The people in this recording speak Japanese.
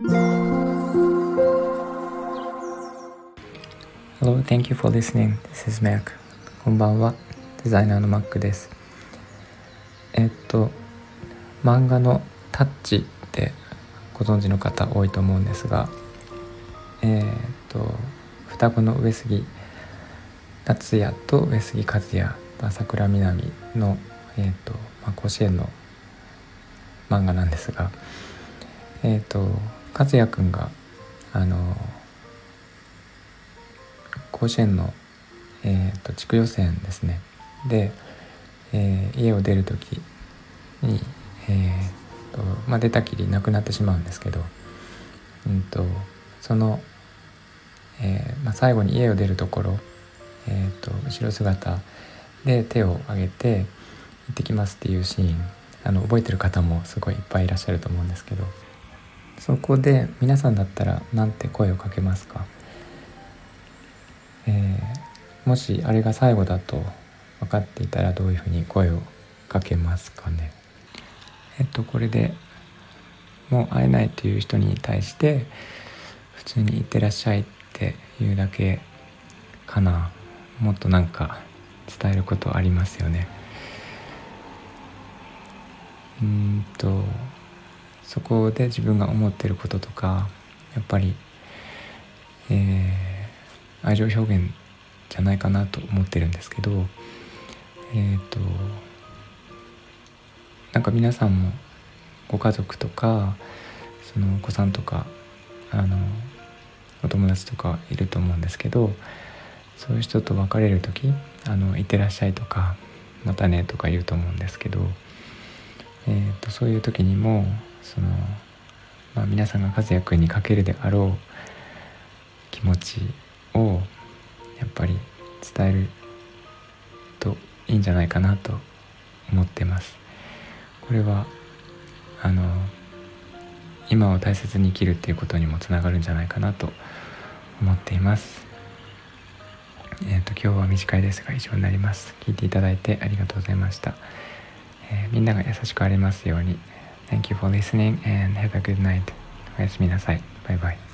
Hello, thank you for listening. This is Mac. こんばんは。デザイナーの Mac です。えっと、漫画のタッチってご存知の方多いと思うんですが、えっと、双子の上杉達也と上杉和也朝倉みなみの、えーとまあ、甲子園の漫画なんですが、えっ、と和也くんがあの甲子園の、えーと、地区予選ですね。で、えー、家を出る時に、えーとまあ、出たきり亡くなってしまうんですけど、うんと、その、えーまあ、最後に家を出るところ、えーと、後ろ姿で手を挙げて「行ってきます」っていうシーンあの覚えてる方もすごいいっぱいいらっしゃると思うんですけどそこで皆さんだったら何て声をかけますか、えー、もしあれが最後だと分かっていたらどういうふうに声をかけますかね？えっとこれでもう会えないという人に対して普通に「いってらっしゃい」っていうだけかな。もっとなんか伝えることありますよね。うんとそこで自分が思ってることとかやっぱり、えー、愛情表現じゃないかなと思ってるんですけどえっ、ー、となんか皆さんもご家族とかそのお子さんとかあのお友達とかいると思うんですけどそういう人と別れる時「あのいってらっしゃい」とか「またね」とか言うと思うんですけど、えーとそういう時にもその、まあ、皆さんが和也君にかけるであろう気持ちをやっぱり伝えるといいんじゃないかなと思ってます。これはあの今を大切に生きるっていうことにもつながるんじゃないかなと思っています。えっ、ー、と今日は短いですが以上になります。聞いていただいてありがとうございました。えー、みんなが優しくありますように。Thank you for listening and have a good night. おやすみなさい。バイバイ。